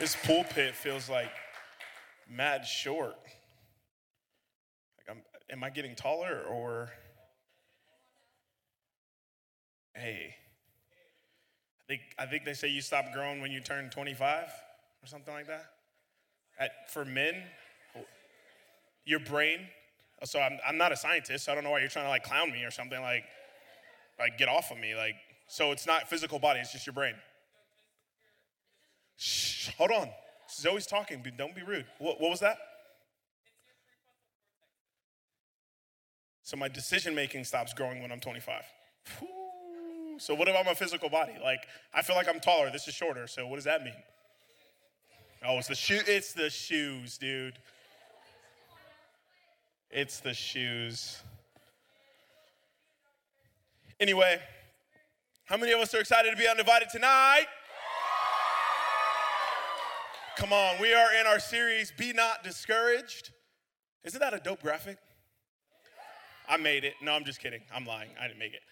This pulpit feels like mad short. Like I'm am I getting taller or hey. I think I think they say you stop growing when you turn 25 or something like that. At, for men, your brain. So I'm, I'm not a scientist, so I don't know why you're trying to like clown me or something like like get off of me. Like so it's not physical body, it's just your brain. Shh, hold on. Zoe's talking, don't be rude. What, what was that? So my decision making stops growing when I'm 25. Whew. So what about my physical body? Like I feel like I'm taller. This is shorter. So what does that mean? Oh, it's the shoe. It's the shoes, dude. It's the shoes. Anyway, how many of us are excited to be undivided tonight? Come on, we are in our series, Be Not Discouraged. Isn't that a dope graphic? I made it. No, I'm just kidding. I'm lying. I didn't make it.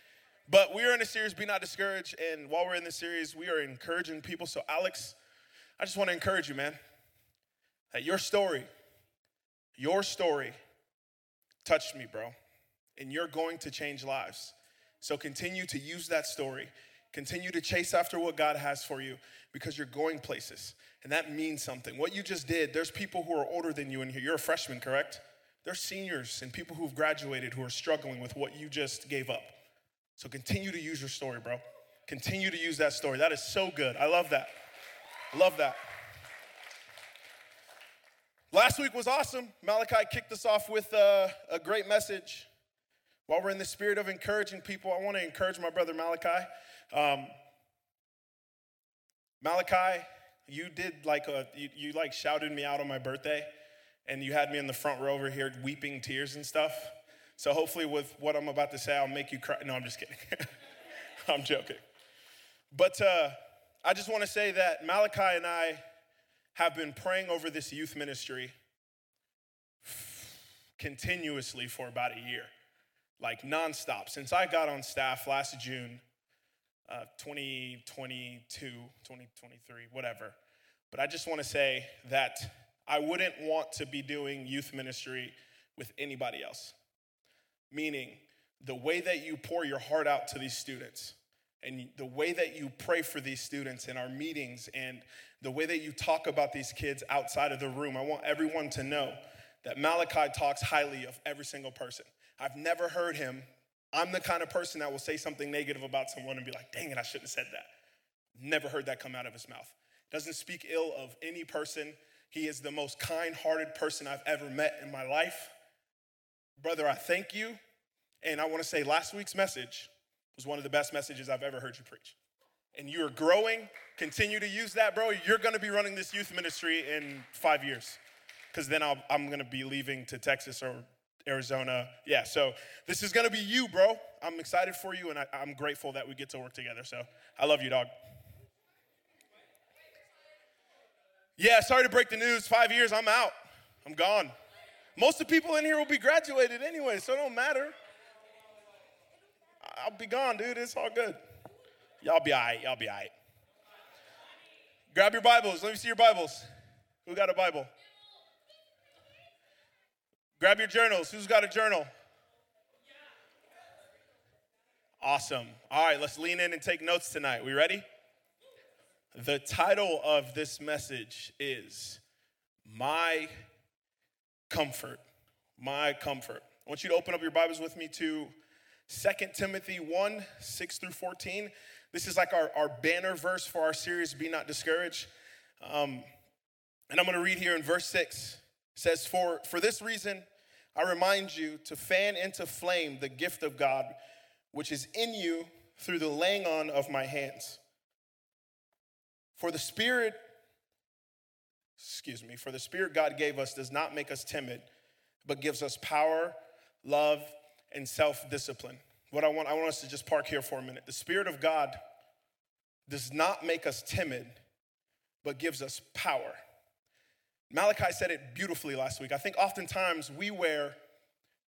But we are in a series, Be Not Discouraged. And while we're in this series, we are encouraging people. So, Alex, I just want to encourage you, man, that your story, your story touched me, bro. And you're going to change lives. So, continue to use that story. Continue to chase after what God has for you because you're going places. And that means something. What you just did, there's people who are older than you in here. You're a freshman, correct? There's seniors and people who've graduated who are struggling with what you just gave up. So continue to use your story, bro. Continue to use that story. That is so good. I love that. Love that. Last week was awesome. Malachi kicked us off with a, a great message. While we're in the spirit of encouraging people, I want to encourage my brother Malachi. Um, Malachi, you did like a, you, you like shouted me out on my birthday and you had me in the front row over here weeping tears and stuff. So hopefully with what I'm about to say, I'll make you cry. No, I'm just kidding. I'm joking. But uh, I just want to say that Malachi and I have been praying over this youth ministry continuously for about a year, like nonstop. Since I got on staff last June, uh, 2022, 2023, whatever. But I just want to say that I wouldn't want to be doing youth ministry with anybody else. Meaning, the way that you pour your heart out to these students, and the way that you pray for these students in our meetings, and the way that you talk about these kids outside of the room, I want everyone to know that Malachi talks highly of every single person. I've never heard him. I'm the kind of person that will say something negative about someone and be like, dang it, I shouldn't have said that. Never heard that come out of his mouth. Doesn't speak ill of any person. He is the most kind hearted person I've ever met in my life. Brother, I thank you. And I want to say last week's message was one of the best messages I've ever heard you preach. And you're growing. Continue to use that, bro. You're going to be running this youth ministry in five years because then i am going to be leaving to Texas or Arizona. Yeah, so this is going to be you, bro. I'm excited for you and I, I'm grateful that we get to work together. So I love you, dog. Yeah, sorry to break the news. Five years, I'm out. I'm gone. Most of the people in here will be graduated anyway, so it don't matter. I'll be gone, dude. It's all good. Y'all be all right. Y'all be all right. Grab your Bibles. Let me see your Bibles. Who got a Bible? Grab your journals. Who's got a journal? Awesome. All right, let's lean in and take notes tonight. We ready? The title of this message is My Comfort. My Comfort. I want you to open up your Bibles with me to 2 Timothy 1 6 through 14. This is like our, our banner verse for our series, Be Not Discouraged. Um, and I'm going to read here in verse 6. It says, for, for this reason, I remind you to fan into flame the gift of God, which is in you through the laying on of my hands. For the Spirit, excuse me, for the Spirit God gave us does not make us timid, but gives us power, love, and self discipline. What I want, I want us to just park here for a minute. The Spirit of God does not make us timid, but gives us power. Malachi said it beautifully last week. I think oftentimes we wear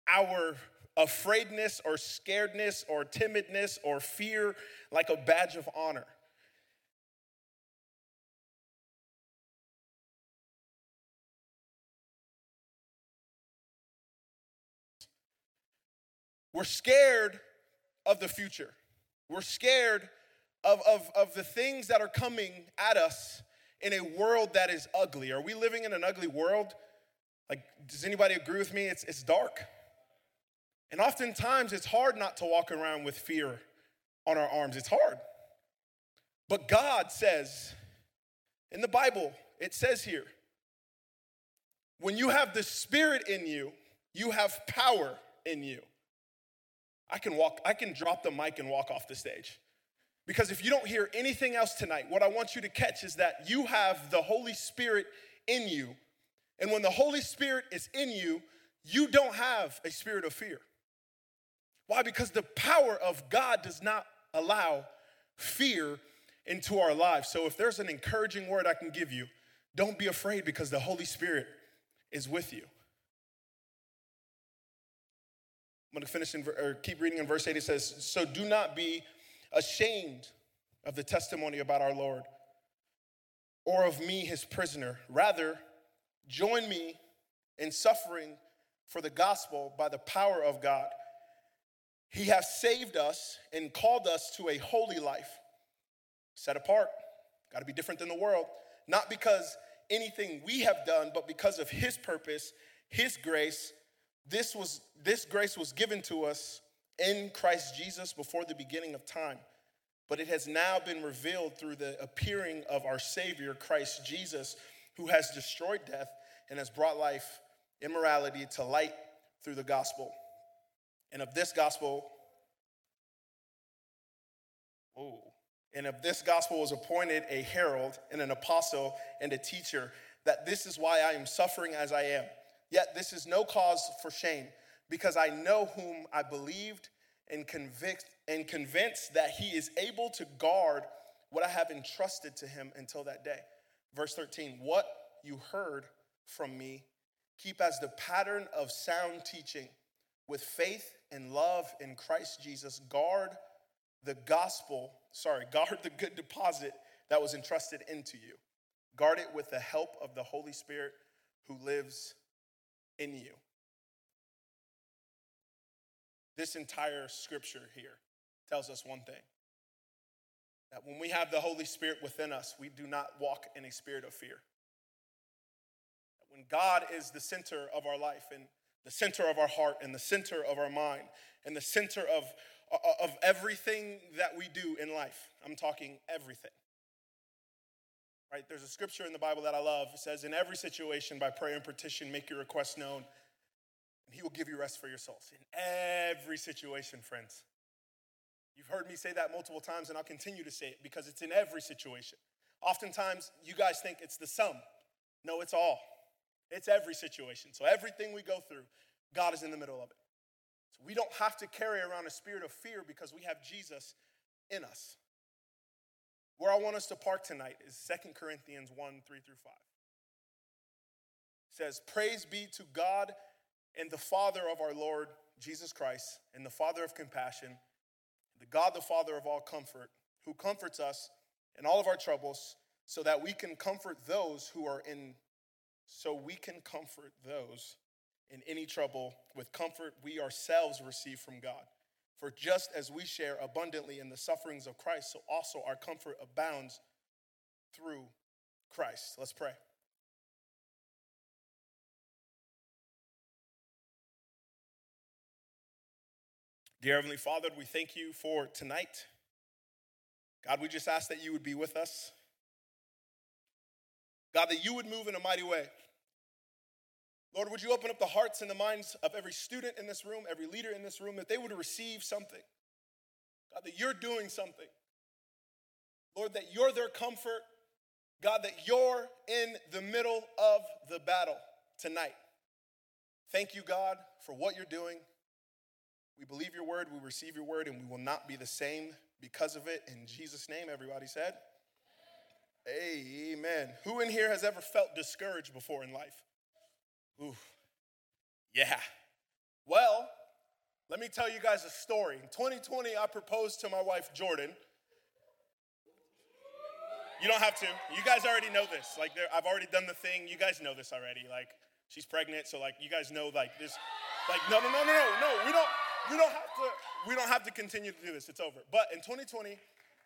our afraidness or scaredness or timidness or fear like a badge of honor. We're scared of the future. We're scared of, of, of the things that are coming at us in a world that is ugly. Are we living in an ugly world? Like, does anybody agree with me? It's, it's dark. And oftentimes it's hard not to walk around with fear on our arms. It's hard. But God says, in the Bible, it says here, when you have the Spirit in you, you have power in you. I can walk, I can drop the mic and walk off the stage. Because if you don't hear anything else tonight, what I want you to catch is that you have the Holy Spirit in you. And when the Holy Spirit is in you, you don't have a spirit of fear. Why? Because the power of God does not allow fear into our lives. So if there's an encouraging word I can give you, don't be afraid because the Holy Spirit is with you. I'm going to finish in, or keep reading in verse 8. It says, So do not be ashamed of the testimony about our Lord or of me, his prisoner. Rather, join me in suffering for the gospel by the power of God. He has saved us and called us to a holy life, set apart. Got to be different than the world. Not because anything we have done, but because of His purpose, His grace. This, was, this grace was given to us in Christ Jesus before the beginning of time, but it has now been revealed through the appearing of our Savior, Christ Jesus, who has destroyed death and has brought life, immorality to light through the gospel. And of this gospel, oh, and of this gospel was appointed a herald and an apostle and a teacher, that this is why I am suffering as I am. Yet this is no cause for shame because I know whom I believed and convict and convinced that he is able to guard what I have entrusted to him until that day. Verse 13, what you heard from me, keep as the pattern of sound teaching with faith and love in Christ Jesus. Guard the gospel, sorry, guard the good deposit that was entrusted into you. Guard it with the help of the Holy Spirit who lives in you. This entire scripture here tells us one thing that when we have the Holy Spirit within us, we do not walk in a spirit of fear. That When God is the center of our life and the center of our heart and the center of our mind and the center of, of everything that we do in life, I'm talking everything. Right? There's a scripture in the Bible that I love. It says, In every situation, by prayer and petition, make your request known and he will give you rest for your souls in every situation, friends. You've heard me say that multiple times, and I'll continue to say it because it's in every situation. Oftentimes, you guys think it's the sum. No, it's all. It's every situation. So, everything we go through, God is in the middle of it. So, we don't have to carry around a spirit of fear because we have Jesus in us. Where I want us to park tonight is Second Corinthians 1 3 through 5. It says, Praise be to God and the Father of our Lord Jesus Christ, and the Father of compassion, the God the Father of all comfort, who comforts us in all of our troubles, so that we can comfort those who are in, so we can comfort those in any trouble with comfort we ourselves receive from God. For just as we share abundantly in the sufferings of Christ, so also our comfort abounds through Christ. Let's pray. Dear Heavenly Father, we thank you for tonight. God, we just ask that you would be with us. God, that you would move in a mighty way. Lord, would you open up the hearts and the minds of every student in this room, every leader in this room, that they would receive something. God, that you're doing something. Lord, that you're their comfort. God, that you're in the middle of the battle tonight. Thank you, God, for what you're doing. We believe your word, we receive your word, and we will not be the same because of it. In Jesus' name, everybody said, Amen. Who in here has ever felt discouraged before in life? Ooh, yeah. Well, let me tell you guys a story. In 2020, I proposed to my wife, Jordan. You don't have to. You guys already know this. Like, I've already done the thing. You guys know this already. Like, she's pregnant, so like, you guys know like this. Like, no, no, no, no, no, no. We don't. we don't have to we don't have to continue to do this. It's over. But in 2020,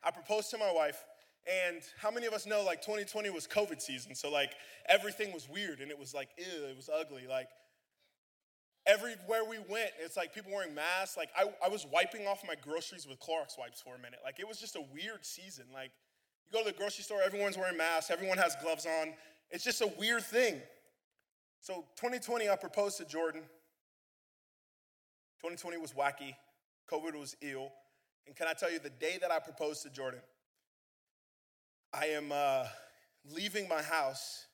I proposed to my wife, and how many of us know like 2020 was COVID season? So like everything was weird and it was like ew, it was ugly. Like everywhere we went, it's like people wearing masks. Like I, I was wiping off my groceries with Clorox wipes for a minute. Like it was just a weird season. Like you go to the grocery store, everyone's wearing masks, everyone has gloves on. It's just a weird thing. So 2020, I proposed to Jordan. 2020 was wacky. COVID was ill. And can I tell you, the day that I proposed to Jordan, I am uh, leaving my house.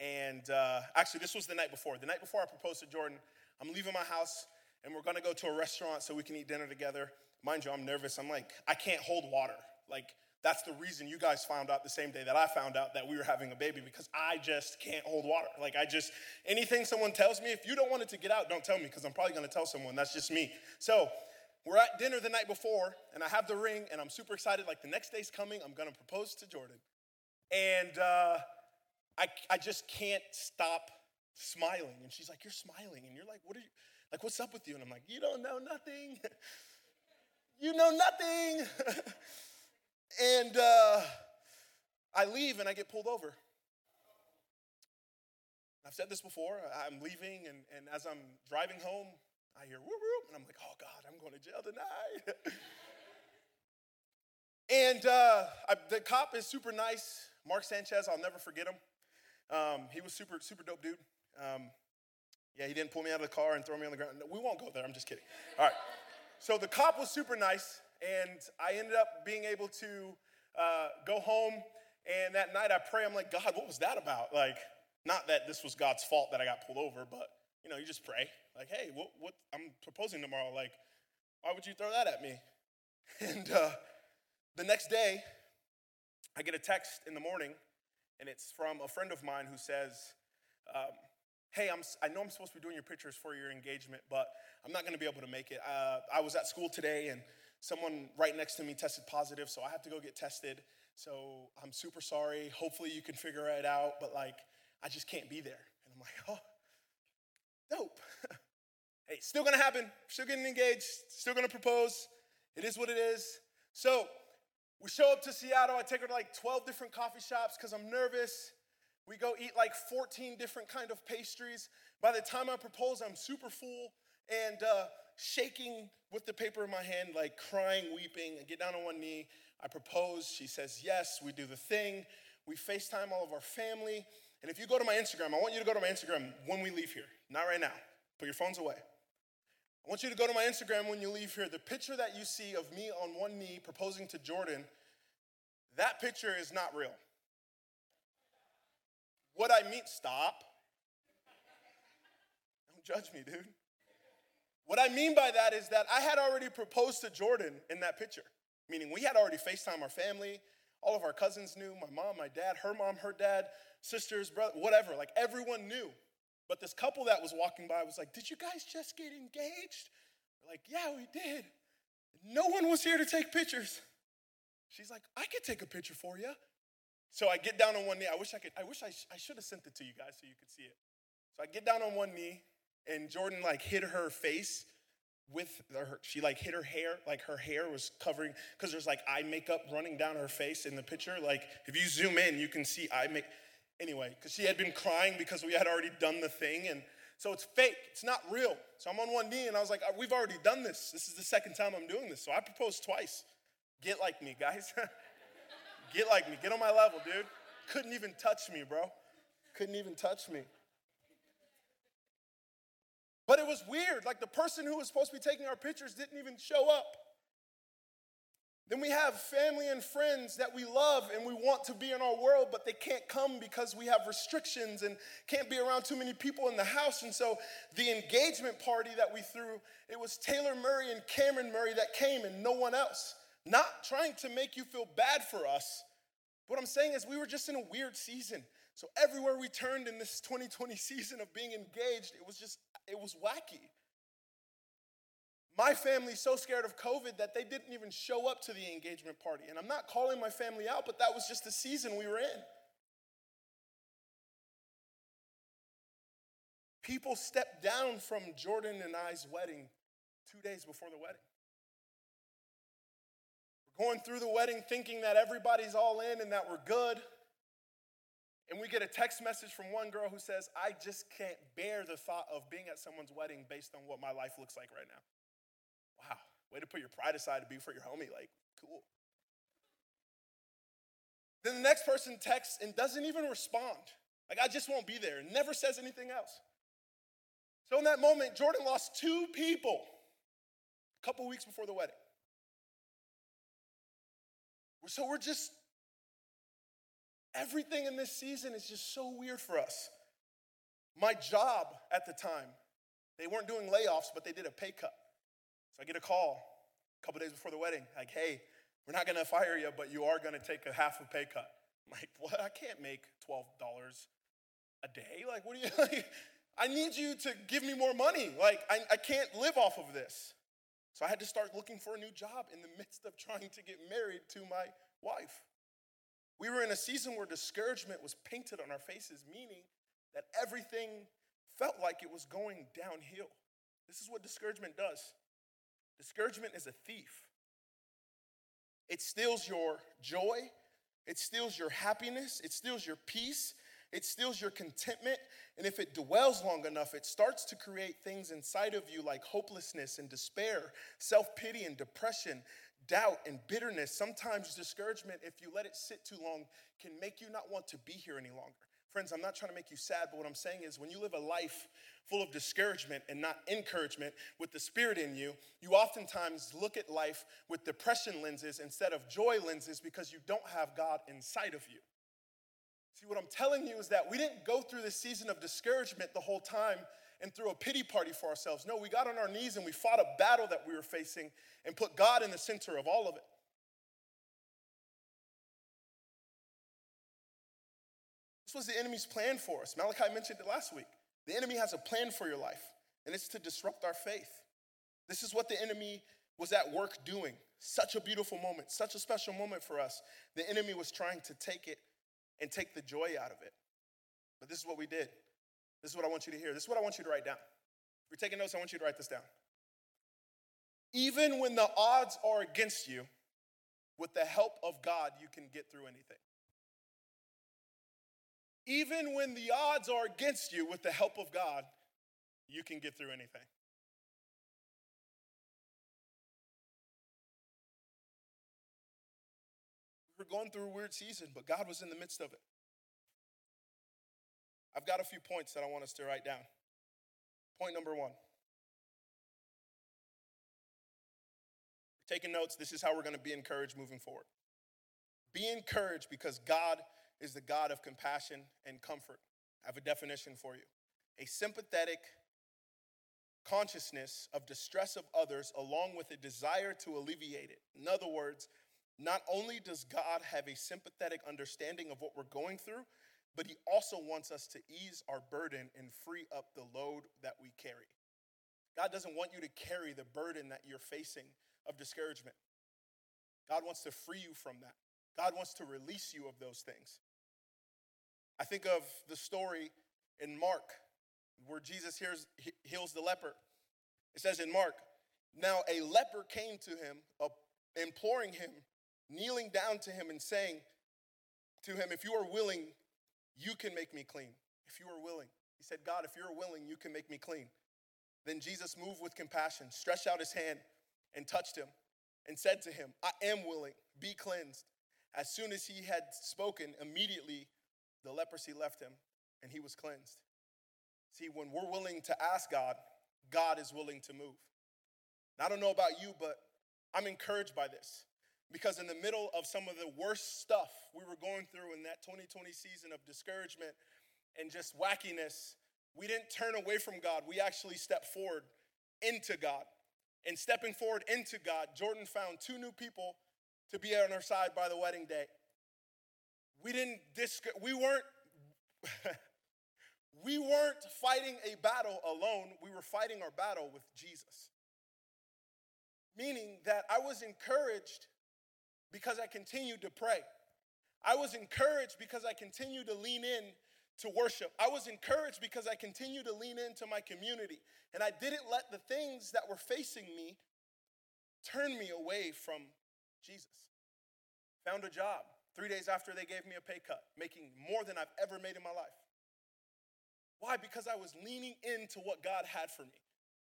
And uh, actually, this was the night before. The night before I proposed to Jordan, I'm leaving my house and we're gonna go to a restaurant so we can eat dinner together. Mind you, I'm nervous. I'm like, I can't hold water. Like, that's the reason you guys found out the same day that I found out that we were having a baby because I just can't hold water. Like, I just, anything someone tells me, if you don't want it to get out, don't tell me because I'm probably gonna tell someone. That's just me. So, we're at dinner the night before and I have the ring and I'm super excited. Like, the next day's coming, I'm gonna propose to Jordan. And uh, I, I just can't stop smiling. And she's like, You're smiling. And you're like, What are you, like, what's up with you? And I'm like, You don't know nothing. you know nothing. and uh, I leave and I get pulled over. I've said this before. I'm leaving, and, and as I'm driving home, I hear whoop whoop, and I'm like, oh God, I'm going to jail tonight. and uh, I, the cop is super nice. Mark Sanchez, I'll never forget him. Um, he was super, super dope dude. Um, yeah, he didn't pull me out of the car and throw me on the ground. No, we won't go there. I'm just kidding. All right. So the cop was super nice, and I ended up being able to uh, go home. And that night I pray. I'm like, God, what was that about? Like, not that this was God's fault that I got pulled over, but you know, you just pray. Like, hey, what? What? I'm proposing tomorrow. Like, why would you throw that at me? And uh, the next day, I get a text in the morning, and it's from a friend of mine who says, um, Hey, I'm, I know I'm supposed to be doing your pictures for your engagement, but I'm not gonna be able to make it. Uh, I was at school today, and someone right next to me tested positive, so I have to go get tested. So I'm super sorry. Hopefully, you can figure it out, but like, I just can't be there. And I'm like, Oh, dope. hey, still gonna happen. Still getting engaged, still gonna propose. It is what it is. So, we show up to Seattle. I take her to like 12 different coffee shops because I'm nervous. We go eat like 14 different kind of pastries. By the time I propose, I'm super full and uh, shaking with the paper in my hand, like crying, weeping. I get down on one knee. I propose. She says yes. We do the thing. We FaceTime all of our family. And if you go to my Instagram, I want you to go to my Instagram when we leave here. Not right now. Put your phones away. I want you to go to my Instagram when you leave here. The picture that you see of me on one knee proposing to Jordan, that picture is not real. What I mean, stop. Don't judge me, dude. What I mean by that is that I had already proposed to Jordan in that picture, meaning we had already FaceTime our family. All of our cousins knew my mom, my dad, her mom, her dad, sisters, brother, whatever. Like everyone knew. But this couple that was walking by was like, Did you guys just get engaged? We're like, Yeah, we did. No one was here to take pictures. She's like, I could take a picture for you. So I get down on one knee. I wish I could, I wish I, sh- I should have sent it to you guys so you could see it. So I get down on one knee, and Jordan like hit her face with her, she like hit her hair, like her hair was covering, because there's like eye makeup running down her face in the picture. Like if you zoom in, you can see eye make anyway, because she had been crying because we had already done the thing. And so it's fake, it's not real. So I'm on one knee and I was like, uh, we've already done this. This is the second time I'm doing this. So I proposed twice. Get like me, guys. Get like me. Get on my level, dude. Couldn't even touch me, bro. Couldn't even touch me. But it was weird. Like the person who was supposed to be taking our pictures didn't even show up. Then we have family and friends that we love and we want to be in our world, but they can't come because we have restrictions and can't be around too many people in the house. And so the engagement party that we threw, it was Taylor Murray and Cameron Murray that came and no one else. Not trying to make you feel bad for us. What I'm saying is we were just in a weird season. So everywhere we turned in this 2020 season of being engaged, it was just, it was wacky. My family's so scared of COVID that they didn't even show up to the engagement party. And I'm not calling my family out, but that was just the season we were in. People stepped down from Jordan and I's wedding two days before the wedding. We're going through the wedding thinking that everybody's all in and that we're good. And we get a text message from one girl who says, I just can't bear the thought of being at someone's wedding based on what my life looks like right now. Wow, way to put your pride aside to be for your homie. Like, cool. Then the next person texts and doesn't even respond. Like, I just won't be there, and never says anything else. So in that moment, Jordan lost two people a couple weeks before the wedding. So we're just, everything in this season is just so weird for us. My job at the time, they weren't doing layoffs, but they did a pay cut. So I get a call a couple days before the wedding, like, hey, we're not gonna fire you, but you are gonna take a half a pay cut. I'm like, what? I can't make $12 a day. Like, what do you, like, I need you to give me more money. Like, I, I can't live off of this. So I had to start looking for a new job in the midst of trying to get married to my wife. We were in a season where discouragement was painted on our faces, meaning that everything felt like it was going downhill. This is what discouragement does. Discouragement is a thief. It steals your joy, it steals your happiness, it steals your peace, it steals your contentment. And if it dwells long enough, it starts to create things inside of you like hopelessness and despair, self pity and depression, doubt and bitterness. Sometimes discouragement, if you let it sit too long, can make you not want to be here any longer. Friends, I'm not trying to make you sad, but what I'm saying is when you live a life full of discouragement and not encouragement with the Spirit in you, you oftentimes look at life with depression lenses instead of joy lenses because you don't have God inside of you. See, what I'm telling you is that we didn't go through this season of discouragement the whole time and threw a pity party for ourselves. No, we got on our knees and we fought a battle that we were facing and put God in the center of all of it. This was the enemy's plan for us. Malachi mentioned it last week. The enemy has a plan for your life, and it's to disrupt our faith. This is what the enemy was at work doing. Such a beautiful moment, such a special moment for us. The enemy was trying to take it and take the joy out of it. But this is what we did. This is what I want you to hear. This is what I want you to write down. If you're taking notes, I want you to write this down. Even when the odds are against you, with the help of God, you can get through anything. Even when the odds are against you, with the help of God, you can get through anything. We're going through a weird season, but God was in the midst of it. I've got a few points that I want us to write down. Point number one. Taking notes, this is how we're going to be encouraged moving forward. Be encouraged because God is the God of compassion and comfort. I have a definition for you a sympathetic consciousness of distress of others, along with a desire to alleviate it. In other words, not only does God have a sympathetic understanding of what we're going through, but He also wants us to ease our burden and free up the load that we carry. God doesn't want you to carry the burden that you're facing of discouragement. God wants to free you from that. God wants to release you of those things. I think of the story in Mark where Jesus hears, heals the leper. It says in Mark, now a leper came to him, uh, imploring him kneeling down to him and saying to him, If you are willing, you can make me clean. If you are willing. He said, God, if you're willing, you can make me clean. Then Jesus moved with compassion, stretched out his hand, and touched him, and said to him, I am willing, be cleansed. As soon as he had spoken, immediately the leprosy left him, and he was cleansed. See, when we're willing to ask God, God is willing to move. I don't know about you, but I'm encouraged by this. Because in the middle of some of the worst stuff we were going through in that 2020 season of discouragement and just wackiness, we didn't turn away from God. We actually stepped forward into God. And stepping forward into God, Jordan found two new people to be on her side by the wedding day. We didn't dis- we weren't we weren't fighting a battle alone. We were fighting our battle with Jesus. Meaning that I was encouraged because I continued to pray. I was encouraged because I continued to lean in to worship. I was encouraged because I continued to lean into my community and I didn't let the things that were facing me turn me away from Jesus. Found a job three days after they gave me a pay cut, making more than I've ever made in my life. Why? Because I was leaning into what God had for me.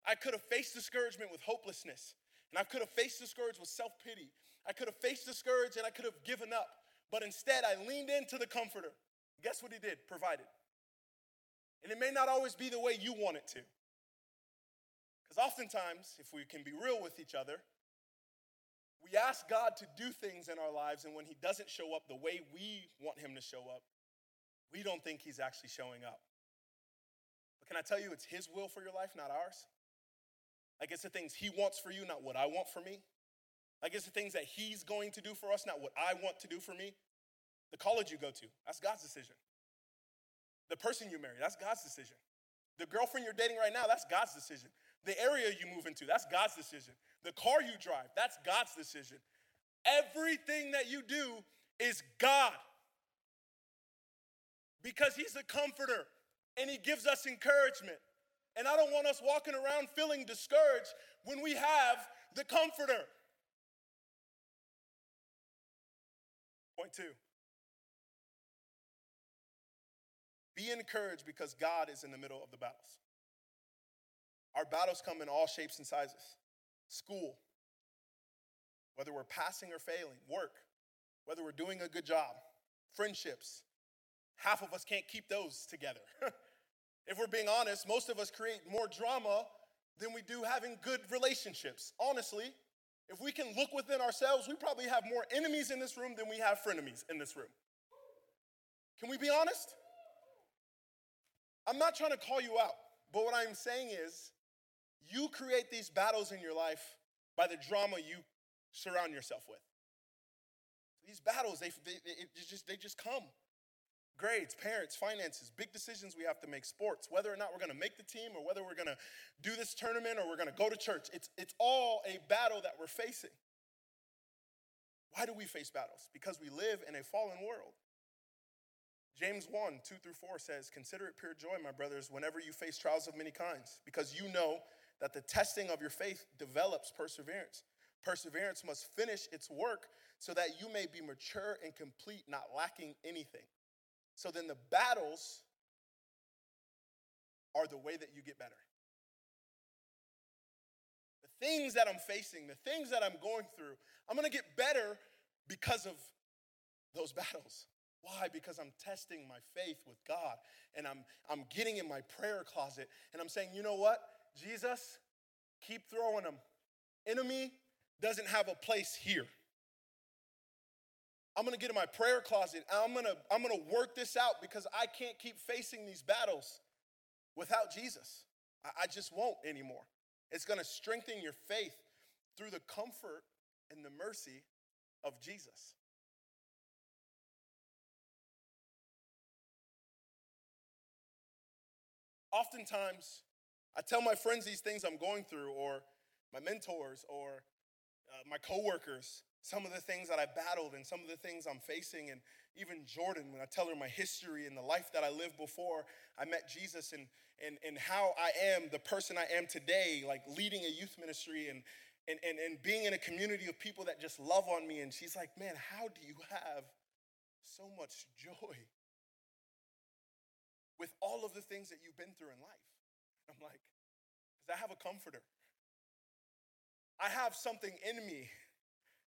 I could have faced discouragement with hopelessness, and I could have faced discouragement with self pity. I could have faced the scourge and I could have given up. But instead, I leaned into the comforter. Guess what he did? Provided. And it may not always be the way you want it to. Because oftentimes, if we can be real with each other, we ask God to do things in our lives, and when He doesn't show up the way we want Him to show up, we don't think He's actually showing up. But can I tell you, it's His will for your life, not ours? Like it's the things He wants for you, not what I want for me. Like it's the things that He's going to do for us, not what I want to do for me. The college you go to, that's God's decision. The person you marry, that's God's decision. The girlfriend you're dating right now, that's God's decision. The area you move into, that's God's decision. The car you drive, that's God's decision. Everything that you do is God. Because He's a comforter and He gives us encouragement. And I don't want us walking around feeling discouraged when we have the comforter. Point two be encouraged because God is in the middle of the battles. Our battles come in all shapes and sizes school, whether we're passing or failing, work, whether we're doing a good job, friendships. Half of us can't keep those together. if we're being honest, most of us create more drama than we do having good relationships. Honestly, if we can look within ourselves, we probably have more enemies in this room than we have frenemies in this room. Can we be honest? I'm not trying to call you out, but what I'm saying is you create these battles in your life by the drama you surround yourself with. These battles, they, they, just, they just come. Grades, parents, finances, big decisions we have to make, sports, whether or not we're gonna make the team or whether we're gonna do this tournament or we're gonna go to church. It's, it's all a battle that we're facing. Why do we face battles? Because we live in a fallen world. James 1, 2 through 4 says, Consider it pure joy, my brothers, whenever you face trials of many kinds, because you know that the testing of your faith develops perseverance. Perseverance must finish its work so that you may be mature and complete, not lacking anything. So then the battles are the way that you get better. The things that I'm facing, the things that I'm going through, I'm gonna get better because of those battles. Why? Because I'm testing my faith with God and I'm, I'm getting in my prayer closet and I'm saying, you know what? Jesus, keep throwing them. Enemy doesn't have a place here. I'm gonna get in my prayer closet I'm gonna, I'm gonna work this out because I can't keep facing these battles without Jesus. I, I just won't anymore. It's gonna strengthen your faith through the comfort and the mercy of Jesus. Oftentimes, I tell my friends these things I'm going through, or my mentors, or uh, my coworkers, some of the things that I battled and some of the things I'm facing. And even Jordan, when I tell her my history and the life that I lived before I met Jesus and, and, and how I am the person I am today, like leading a youth ministry and, and, and, and being in a community of people that just love on me. And she's like, man, how do you have so much joy with all of the things that you've been through in life? I'm like, because I have a comforter. I have something in me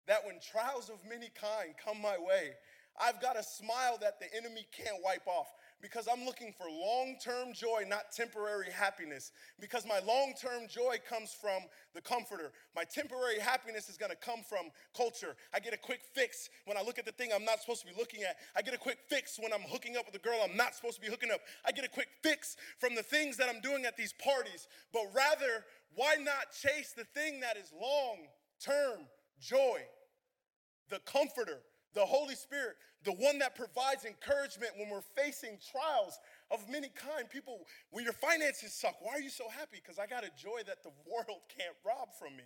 that when trials of many kind come my way, I've got a smile that the enemy can't wipe off because I'm looking for long term joy, not temporary happiness. Because my long term joy comes from the comforter. My temporary happiness is gonna come from culture. I get a quick fix when I look at the thing I'm not supposed to be looking at. I get a quick fix when I'm hooking up with a girl I'm not supposed to be hooking up. I get a quick fix from the things that I'm doing at these parties. But rather, why not chase the thing that is long term joy? The comforter the Holy Spirit, the one that provides encouragement when we're facing trials of many kind. People, when your finances suck, why are you so happy? Because I got a joy that the world can't rob from me.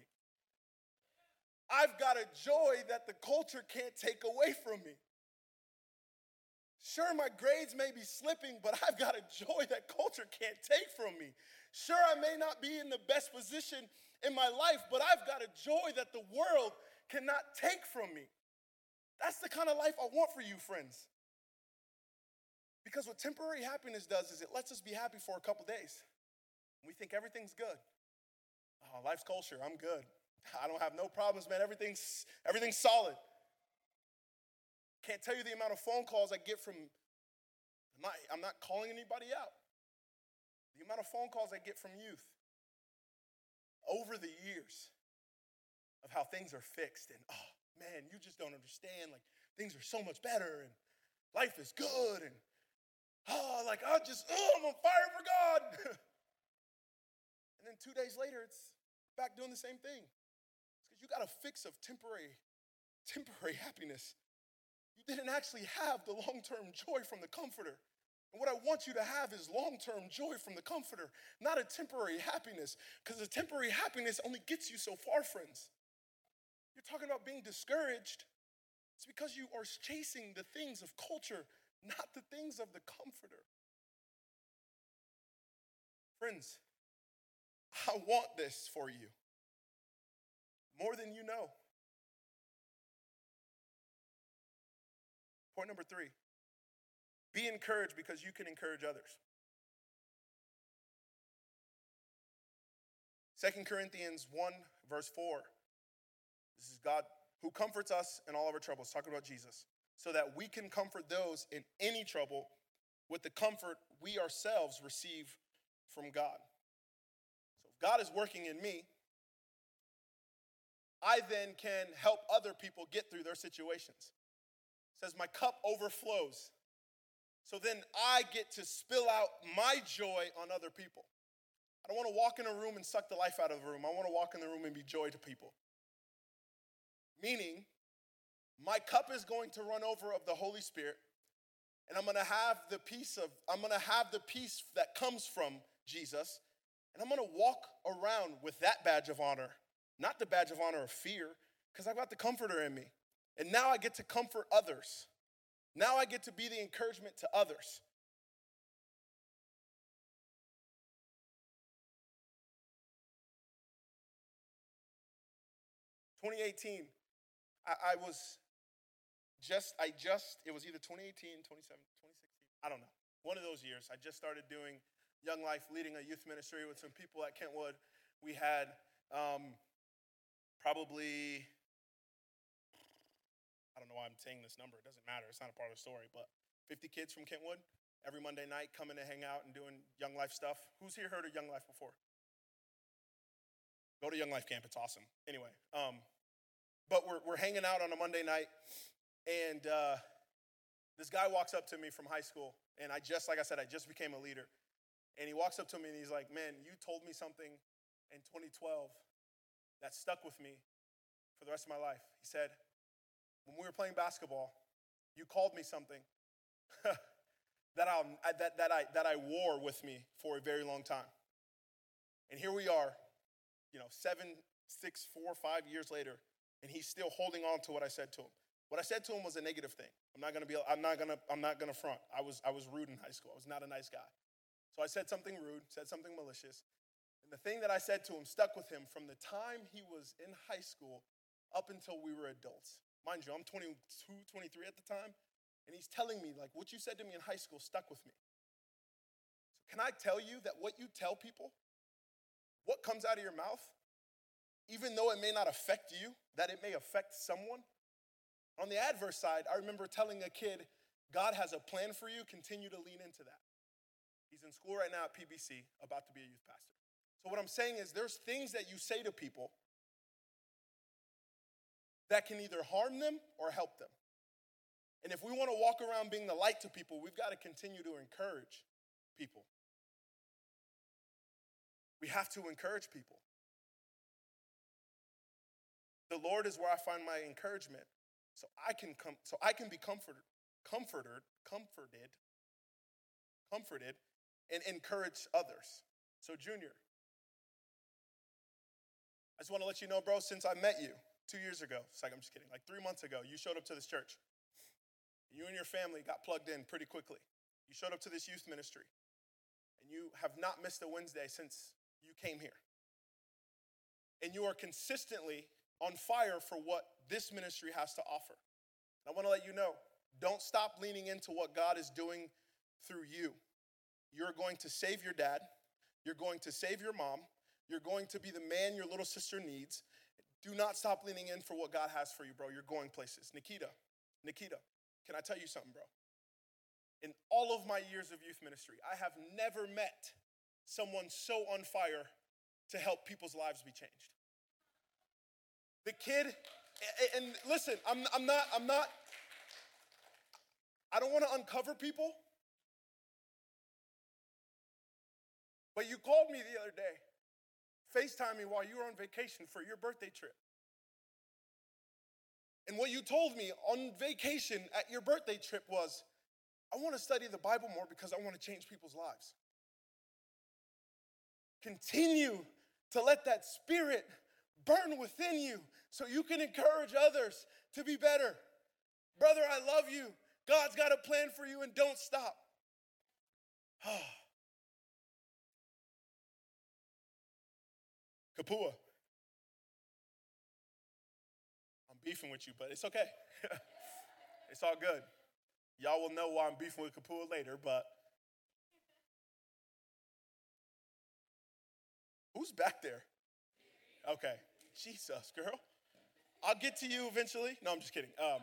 I've got a joy that the culture can't take away from me. Sure, my grades may be slipping, but I've got a joy that culture can't take from me. Sure, I may not be in the best position in my life, but I've got a joy that the world cannot take from me. That's the kind of life I want for you, friends. Because what temporary happiness does is it lets us be happy for a couple days. We think everything's good. Oh, life's culture, I'm good. I don't have no problems, man. Everything's everything's solid. Can't tell you the amount of phone calls I get from I'm not, I'm not calling anybody out. The amount of phone calls I get from youth over the years of how things are fixed and oh man, you just don't understand. Like things are so much better and life is good and oh, like I just, oh, I'm on fire for God. and then two days later, it's back doing the same thing. It's because you got a fix of temporary, temporary happiness. You didn't actually have the long-term joy from the comforter. And what I want you to have is long term joy from the comforter, not a temporary happiness, because a temporary happiness only gets you so far, friends. You're talking about being discouraged. It's because you are chasing the things of culture, not the things of the comforter. Friends, I want this for you more than you know. Point number three be encouraged because you can encourage others. 2 Corinthians 1, verse 4. This is God who comforts us in all of our troubles, talking about Jesus, so that we can comfort those in any trouble with the comfort we ourselves receive from God. So if God is working in me, I then can help other people get through their situations. It says, My cup overflows. So then I get to spill out my joy on other people. I don't want to walk in a room and suck the life out of the room. I want to walk in the room and be joy to people. Meaning, my cup is going to run over of the Holy Spirit, and I'm gonna have the peace of, I'm gonna have the peace that comes from Jesus, and I'm gonna walk around with that badge of honor, not the badge of honor of fear, because I've got the comforter in me. And now I get to comfort others. Now I get to be the encouragement to others. Twenty eighteen, I, I was just I just it was either 2018, 2017, 2016, I don't know. One of those years, I just started doing Young Life, leading a youth ministry with some people at Kentwood. We had um, probably I don't know why I'm saying this number. It doesn't matter. It's not a part of the story. But 50 kids from Kentwood every Monday night coming to hang out and doing Young Life stuff. Who's here heard of Young Life before? Go to Young Life Camp. It's awesome. Anyway, um, but we're, we're hanging out on a Monday night, and uh, this guy walks up to me from high school, and I just, like I said, I just became a leader. And he walks up to me and he's like, Man, you told me something in 2012 that stuck with me for the rest of my life. He said, when we were playing basketball, you called me something that, i that, that, I, that I wore with me for a very long time. And here we are, you know, seven, six, four, five years later, and he's still holding on to what I said to him. What I said to him was a negative thing. I'm not gonna be, I'm not gonna, I'm not gonna front. I was, I was rude in high school. I was not a nice guy. So I said something rude, said something malicious. And the thing that I said to him stuck with him from the time he was in high school up until we were adults. Mind you, I'm 22, 23 at the time, and he's telling me, like, what you said to me in high school stuck with me. So, can I tell you that what you tell people, what comes out of your mouth, even though it may not affect you, that it may affect someone? On the adverse side, I remember telling a kid, God has a plan for you, continue to lean into that. He's in school right now at PBC, about to be a youth pastor. So, what I'm saying is, there's things that you say to people that can either harm them or help them. And if we want to walk around being the light to people, we've got to continue to encourage people. We have to encourage people. The Lord is where I find my encouragement. So I can come, so I can be comforted, comforted, comforted, comforted, and encourage others. So, Junior, I just want to let you know, bro, since I met you, two years ago. It's like, I'm just kidding. Like three months ago, you showed up to this church. You and your family got plugged in pretty quickly. You showed up to this youth ministry, and you have not missed a Wednesday since you came here. And you are consistently on fire for what this ministry has to offer. I want to let you know don't stop leaning into what God is doing through you. You're going to save your dad, you're going to save your mom, you're going to be the man your little sister needs. Do not stop leaning in for what God has for you, bro. You're going places. Nikita, Nikita, can I tell you something, bro? In all of my years of youth ministry, I have never met someone so on fire to help people's lives be changed. The kid, and listen, I'm, I'm not, I'm not, I don't want to uncover people. But you called me the other day, FaceTime me while you were on vacation for your birthday trip. And what you told me on vacation at your birthday trip was, I want to study the Bible more because I want to change people's lives. Continue to let that spirit burn within you so you can encourage others to be better. Brother, I love you. God's got a plan for you and don't stop. Ah. Kapua. I'm beefing with you, but it's okay. it's all good. Y'all will know why I'm beefing with Kapua later, but who's back there? Okay. Jesus, girl. I'll get to you eventually. No, I'm just kidding. Um,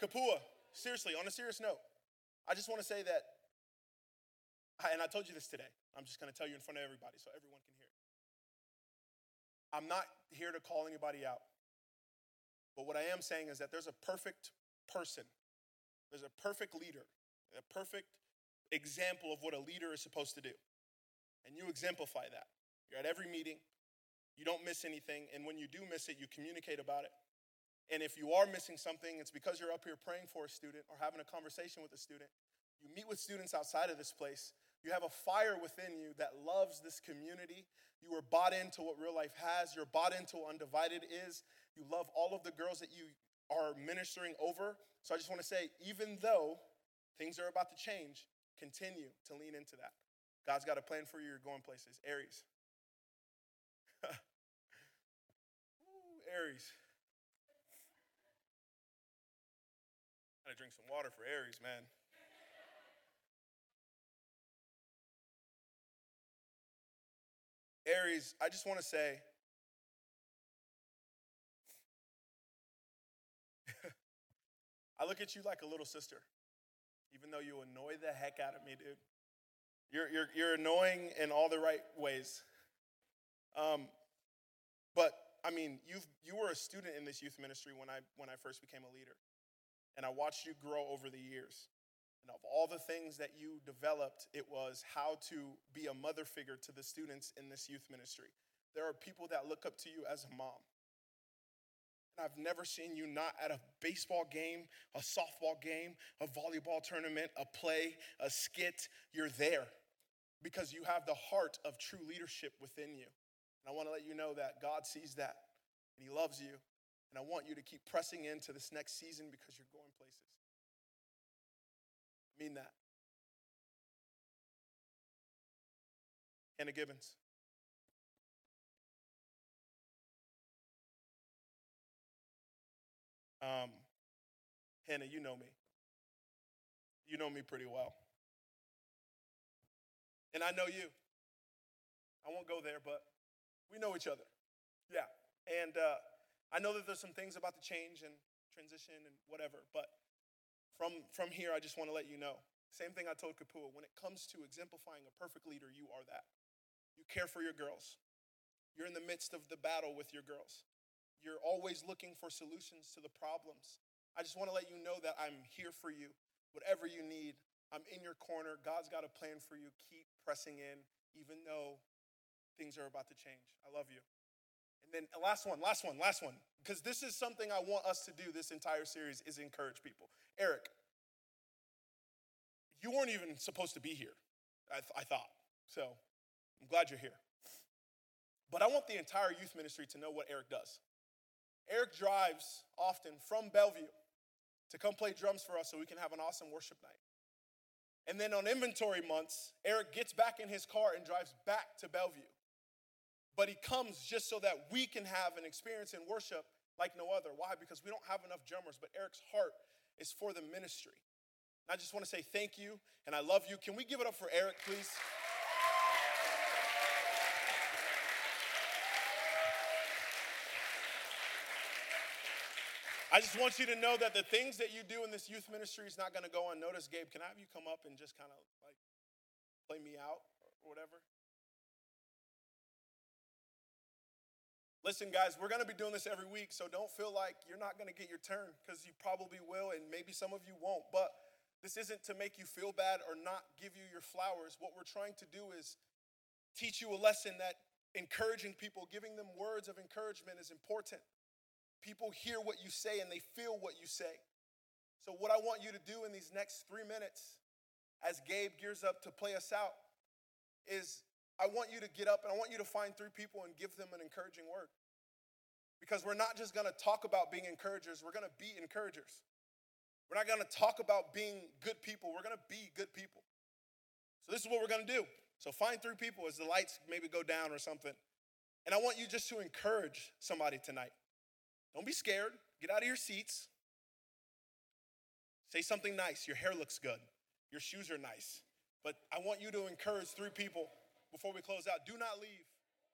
Kapua, seriously, on a serious note, I just want to say that, and I told you this today. I'm just going to tell you in front of everybody so everyone can hear. I'm not here to call anybody out. But what I am saying is that there's a perfect person, there's a perfect leader, a perfect example of what a leader is supposed to do. And you exemplify that. You're at every meeting, you don't miss anything, and when you do miss it, you communicate about it. And if you are missing something, it's because you're up here praying for a student or having a conversation with a student. You meet with students outside of this place. You have a fire within you that loves this community. You are bought into what real life has. You're bought into what undivided is. You love all of the girls that you are ministering over. So I just want to say, even though things are about to change, continue to lean into that. God's got a plan for you. You're going places. Aries. Ooh, Aries. Gotta drink some water for Aries, man. Aries, I just want to say, I look at you like a little sister, even though you annoy the heck out of me, dude. You're, you're, you're annoying in all the right ways. Um, but I mean, you've, you were a student in this youth ministry when I when I first became a leader, and I watched you grow over the years. And of all the things that you developed, it was how to be a mother figure to the students in this youth ministry. There are people that look up to you as a mom. And I've never seen you not at a baseball game, a softball game, a volleyball tournament, a play, a skit. You're there because you have the heart of true leadership within you. And I want to let you know that God sees that and He loves you. And I want you to keep pressing into this next season because you're going places mean that. Hannah Gibbons. Um, Hannah, you know me. You know me pretty well. And I know you. I won't go there, but we know each other. Yeah. And uh, I know that there's some things about the change and transition and whatever, but from, from here, I just want to let you know. Same thing I told Kapua. When it comes to exemplifying a perfect leader, you are that. You care for your girls. You're in the midst of the battle with your girls. You're always looking for solutions to the problems. I just want to let you know that I'm here for you. Whatever you need, I'm in your corner. God's got a plan for you. Keep pressing in, even though things are about to change. I love you. And then uh, last one, last one, last one because this is something I want us to do this entire series is encourage people. Eric, you weren't even supposed to be here, I, th- I thought. So I'm glad you're here. But I want the entire youth ministry to know what Eric does. Eric drives often from Bellevue to come play drums for us so we can have an awesome worship night. And then on inventory months, Eric gets back in his car and drives back to Bellevue. But he comes just so that we can have an experience in worship like no other. Why? Because we don't have enough drummers, but Eric's heart is for the ministry. I just want to say thank you and I love you. Can we give it up for Eric, please? I just want you to know that the things that you do in this youth ministry is not going to go unnoticed. Gabe, can I have you come up and just kind of like play me out or whatever? Listen, guys, we're going to be doing this every week, so don't feel like you're not going to get your turn because you probably will, and maybe some of you won't. But this isn't to make you feel bad or not give you your flowers. What we're trying to do is teach you a lesson that encouraging people, giving them words of encouragement is important. People hear what you say and they feel what you say. So, what I want you to do in these next three minutes, as Gabe gears up to play us out, is I want you to get up and I want you to find three people and give them an encouraging word. Because we're not just gonna talk about being encouragers, we're gonna be encouragers. We're not gonna talk about being good people, we're gonna be good people. So, this is what we're gonna do. So, find three people as the lights maybe go down or something. And I want you just to encourage somebody tonight. Don't be scared. Get out of your seats. Say something nice. Your hair looks good. Your shoes are nice. But I want you to encourage three people before we close out. Do not leave